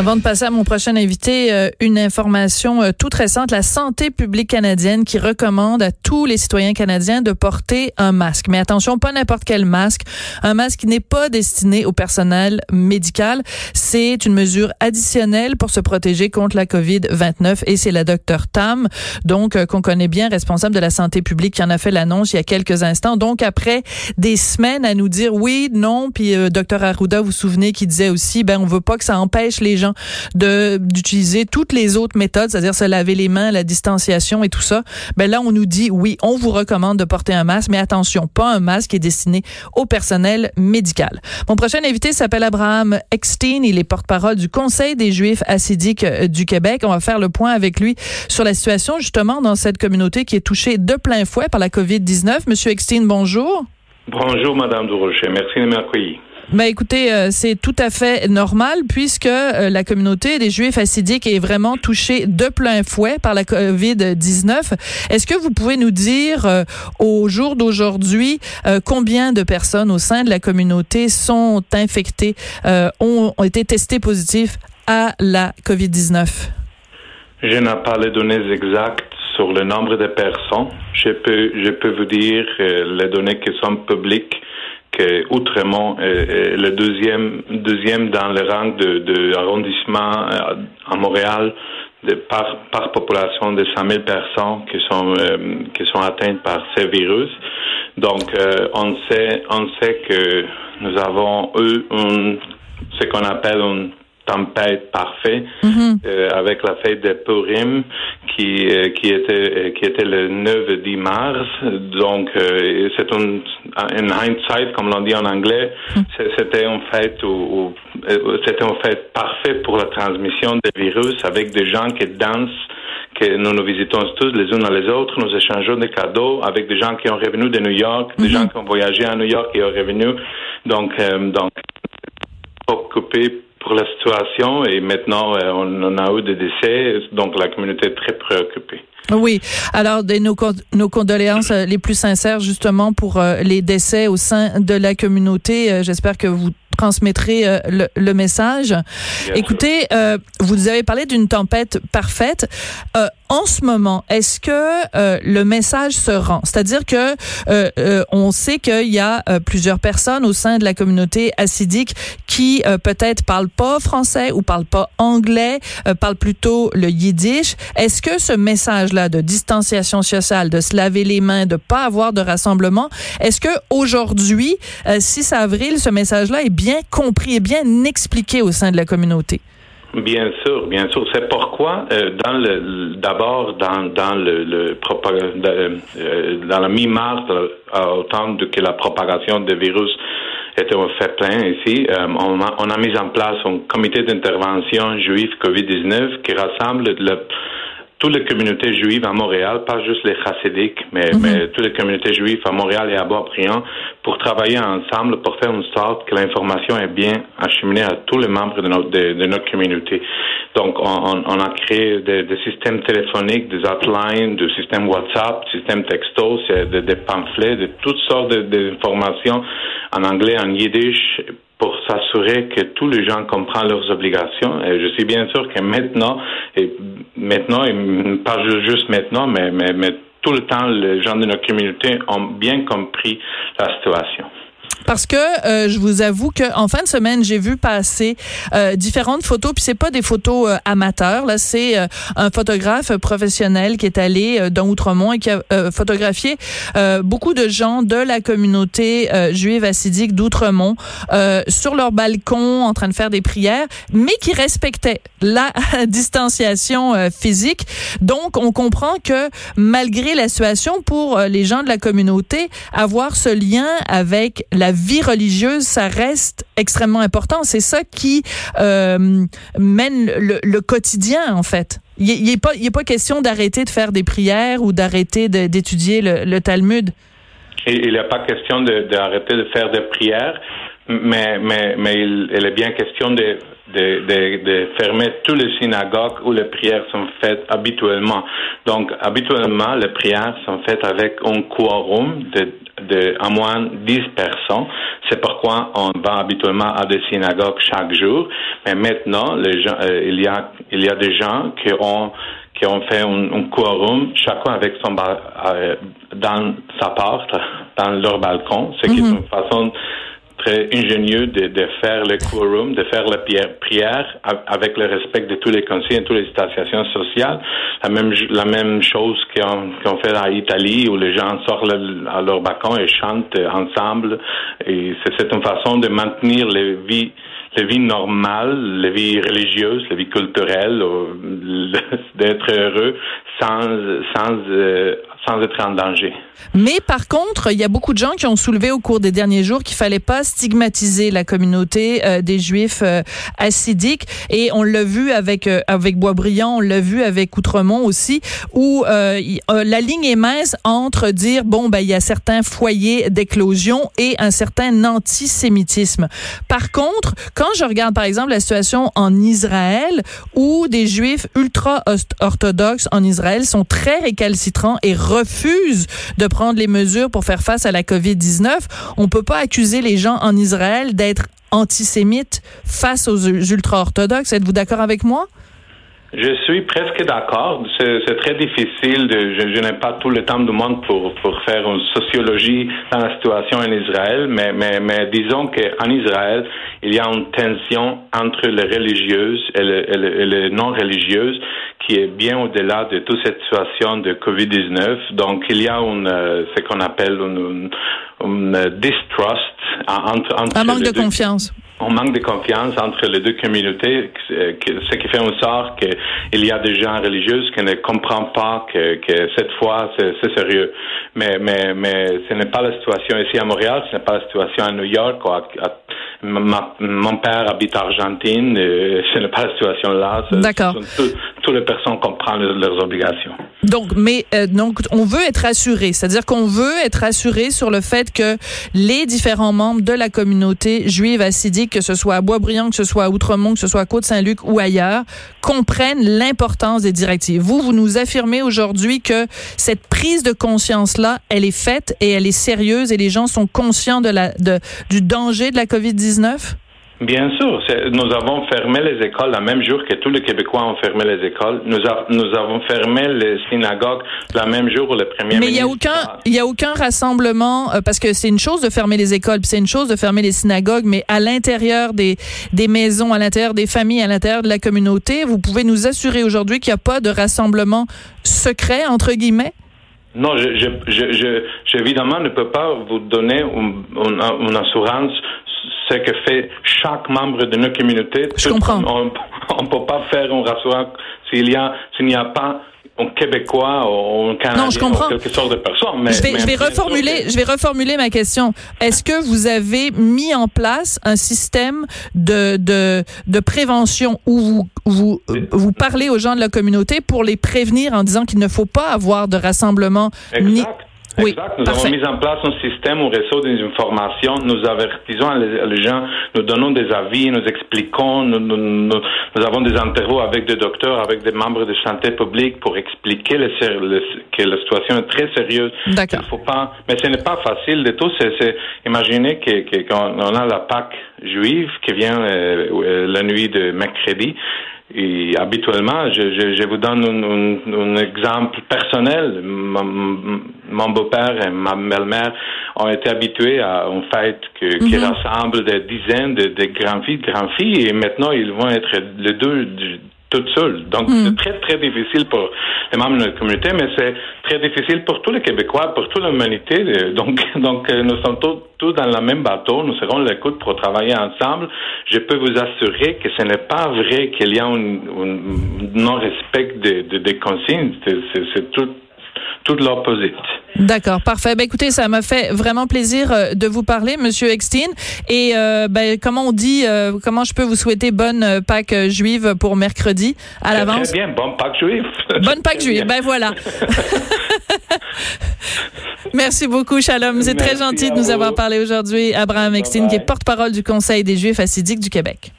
Avant de passer à mon prochain invité, euh, une information euh, toute récente. La santé publique canadienne qui recommande à tous les citoyens canadiens de porter un masque. Mais attention, pas n'importe quel masque. Un masque qui n'est pas destiné au personnel médical. C'est une mesure additionnelle pour se protéger contre la COVID-29 et c'est la docteur Tam, donc euh, qu'on connaît bien, responsable de la santé publique, qui en a fait l'annonce il y a quelques instants. Donc après des semaines à nous dire oui, non, puis docteur Arruda, vous vous souvenez, qui disait aussi, ben on veut pas que ça empêche les gens de d'utiliser toutes les autres méthodes, c'est-à-dire se laver les mains, la distanciation et tout ça, ben là on nous dit oui, on vous recommande de porter un masque, mais attention, pas un masque qui est destiné au personnel médical. Mon prochain invité s'appelle Abraham Eckstein, il est porte-parole du Conseil des Juifs assidiques euh, du Québec. On va faire le point avec lui sur la situation justement dans cette communauté qui est touchée de plein fouet par la COVID-19. Monsieur Eckstein, bonjour. Bonjour, Madame Durocher. Merci de m'accueillir. Ben écoutez, euh, c'est tout à fait normal puisque euh, la communauté des Juifs assidiques est vraiment touchée de plein fouet par la COVID-19. Est-ce que vous pouvez nous dire euh, au jour d'aujourd'hui combien de personnes au sein de la communauté sont infectées, ont, ont été testées positives à la COVID-19? Je n'ai pas les données exactes sur le nombre de personnes. Je peux, je peux vous dire les données qui sont publiques que Outremont est, le deuxième, deuxième dans le rang de, arrondissement euh, à Montréal de, par, par population de 100 000 personnes qui sont, euh, qui sont atteintes par ces virus. Donc, euh, on sait, on sait que nous avons eu ce qu'on appelle une tempête parfait mm-hmm. euh, avec la fête de Purim qui euh, qui était euh, qui était le 9 10 mars donc c'est un, hindsight comme l'on dit en anglais mm. c'était en fait c'était en fait parfait pour la transmission des virus avec des gens qui dansent que nous nous visitons tous les uns les autres, nous échangeons des cadeaux avec des gens qui ont revenu de New York, des mm-hmm. gens qui ont voyagé à New York et ont revenu. Donc, donc, occupé pour la situation et maintenant euh, on, a eu des décès, donc la communauté est très préoccupée. Oui. Alors, nos, nos condoléances euh, les plus sincères justement pour euh, les décès au sein de la communauté. J'espère que vous transmettrez le, le, message. Écoutez, vous avez parlé d'une tempête parfaite en ce moment, est-ce que euh, le message se rend? C'est-à-dire que euh, euh, on sait qu'il y a plusieurs personnes au sein de la communauté assidique qui peut-être parlent pas français ou parlent pas anglais, parlent plutôt le yiddish. Est-ce que ce message-là de distanciation sociale, de se laver les mains, de pas avoir de rassemblement, est-ce que aujourd'hui, 6 avril, ce message-là est bien compris et bien expliqué au sein de la communauté? Bien sûr, bien sûr. C'est pourquoi, euh, dans le, d'abord dans dans le, le euh, dans la mi-mars, au temps de que la propagation des virus était au fait plein ici, euh, on, a, on a mis en place un comité d'intervention juif Covid-19 qui rassemble le toutes les communautés juives à Montréal, pas juste les chassidiques, mais, mhm. mais toutes les communautés juives à Montréal et à Bois-Briand, pour travailler ensemble, pour faire en sorte que l'information est bien acheminée à tous les membres de notre, de, notre communauté. Donc, on, on a créé des, des, systèmes téléphoniques, des hotlines, des systèmes WhatsApp, des systèmes textos, des, des pamphlets, de toutes sortes d'informations en anglais, en yiddish, pour s'assurer que tous les gens comprennent leurs obligations. Et je suis bien sûr que maintenant, et maintenant, et pas juste maintenant, mais, mais, mais tout le temps, les gens de notre communauté ont bien compris la situation parce que euh, je vous avoue que en fin de semaine, j'ai vu passer euh, différentes photos, puis c'est pas des photos euh, amateurs, là, c'est un photographe professionnel qui est allé dans Outremont et qui a photographié beaucoup de gens de la communauté juive assidique d'Outremont sur leur balcon en train de faire des prières, mais qui respectaient la distanciation physique. Donc, on comprend que malgré la situation pour les gens de la communauté, avoir ce lien avec la vie religieuse, ça reste extrêmement important. C'est ça qui euh, mène le, quotidien, en fait. Il n'est pas, pas question d'arrêter de faire des prières ou d'arrêter d'étudier le, Talmud. Il n'est pas question d'arrêter de, faire des prières, mais, il, est bien question de, de, de, fermer tous les synagogues où les prières sont faites habituellement. Donc, habituellement, les prières sont faites avec un quorum de de à moins 10 personnes. C'est pourquoi on va habituellement à des synagogues chaque jour. Mais maintenant, les gens, euh, il y a il y a des gens qui ont qui ont fait un, un quorum, chacun avec son euh, dans sa porte, dans leur balcon, ce qui est mhm. une façon très ingénieux de, faire le quorum, de faire la prière avec le respect de tous les conseils et toutes les associations sociales. La même, chose qu'on fait en Italie où les gens sortent à leur balcon et chantent ensemble. Et c'est une façon de maintenir les vies la vie normale, la vie religieuse, la vie culturelle, d'être heureux sans, sans, euh, sans être en danger. Mais par contre, il y a beaucoup de gens qui ont soulevé au cours des derniers jours qu'il fallait pas stigmatiser la communauté euh, des Juifs euh, assidiques. Et on l'a vu avec avec Boisbriand, on l'a vu avec Outremont aussi, où la ligne est mince entre dire bon ben il y a certains foyers d'éclosion et un certain antisémitisme. Par contre, quand je regarde, par exemple, la situation en Israël, où des juifs ultra-orthodoxes en Israël sont très récalcitrants et refusent de prendre les mesures pour faire face à la COVID-19, on peut pas accuser les gens en Israël d'être antisémites face aux ultra-orthodoxes. Êtes-vous d'accord avec moi? Je suis presque d'accord. C'est très difficile. De, je, je n'ai pas tout le temps du monde pour, pour faire une sociologie dans la situation en Israël, mais, mais, mais disons qu'en Israël, il y a une tension entre les religieuses et les, non-religieuses qui est bien au-delà de toute cette situation de COVID-19. Donc, il y a une, euh, ce qu'on appelle une, une, distrust entre, entre un manque de confiance on manque de confiance entre les deux communautés, ce qui fait en sorte qu'il y a des gens religieux qui ne comprennent pas que, que cette fois c'est sérieux. Mais, mais, mais ce n'est pas la situation ici à Montréal, ce n'est pas la situation à New York. Ou à, mon père habite en Argentine, et ce n'est pas la situation là. D'accord. Toutes les personnes comprennent leurs obligations. Donc, mais euh, donc on veut être assuré, c'est-à-dire qu'on veut être assuré sur le fait que les différents membres de la communauté juive assidique que ce soit à Boisbriand, que ce soit à Outremont, que ce soit à Côte-Saint-Luc ou ailleurs, comprennent l'importance des directives. Vous, vous nous affirmez aujourd'hui que cette prise de conscience-là, elle est faite et elle est sérieuse et les gens sont conscients de la, de, du danger de la COVID-19? Bien sûr, nous avons fermé les écoles le même jour que tous les Québécois ont fermé les écoles. Nous, nous avons fermé les synagogues le même jour où le premier Mais il n'y a aucun, il y a aucun rassemblement euh, parce que c'est une chose de fermer les écoles, c'est une chose de fermer les synagogues, mais à l'intérieur des des maisons, à l'intérieur des familles, à l'intérieur de la communauté, vous pouvez nous assurer aujourd'hui qu'il n'y a pas de rassemblement secret entre guillemets? Non, je, je, je, je, évidemment ne peux pas vous donner une, une, une assurance ce que fait chaque membre de notre communauté. Je comprends. On ne peut pas faire un rassurant s'il y a, n'y a pas un Québécois ou un Canadien non, je comprends. quelque sorte de personne. Mais, je vais, je vais reformuler, je vais reformuler ma question. Est-ce que vous avez mis en place un système de, de, de prévention où vous, vous, vous parlez aux gens de la communauté pour les prévenir en disant qu'il ne faut pas avoir de rassemblement exact. Oui, exact. Nous avons mis en place un système, un réseau d'information. Nous avertissons les, gens, nous donnons des avis, nous expliquons, nous, nous, nous, avons des interviews avec des docteurs, avec des membres de santé publique pour expliquer que la situation est très sérieuse. D'accord. faut pas, mais ce n'est pas facile de tout. C'est, imaginez que, que, qu'on a la Pâque juive qui vient euh, euh, la nuit de mercredi. Et habituellement, je, je, je vous donne un, un, un exemple personnel. Mon, beau-père et ma belle-mère ont été habitués à une fête que, qui mhm. rassemble des dizaines de, de grands-filles, de grands-filles, et maintenant ils vont être le deux toute seule. Donc, mm. c'est très, très difficile pour les membres de notre communauté, mais c'est très difficile pour tous les Québécois, pour toute l'humanité. Euh, donc, donc euh, nous sommes tous, tous, dans le même bateau. Nous serons l'écoute pour travailler ensemble. Je peux vous assurer que ce n'est pas vrai qu'il y a un, non-respect des, des, des consignes. C'est tout tout l'opposite. D'accord, parfait. Ben, écoutez, ça m'a fait vraiment plaisir euh, de vous parler, Monsieur Eckstein. Et euh, ben, comment on dit, euh, comment je peux vous souhaiter bonne Pâques juive pour mercredi à l'avance Très bien, bonne Pâques juive. Bonne Pâques juive. Ben voilà. Merci beaucoup, Shalom. C'est très gentil de nous avoir parlé aujourd'hui. Abraham Eckstein, qui est porte-parole du Conseil des Juifs assidiques du Québec.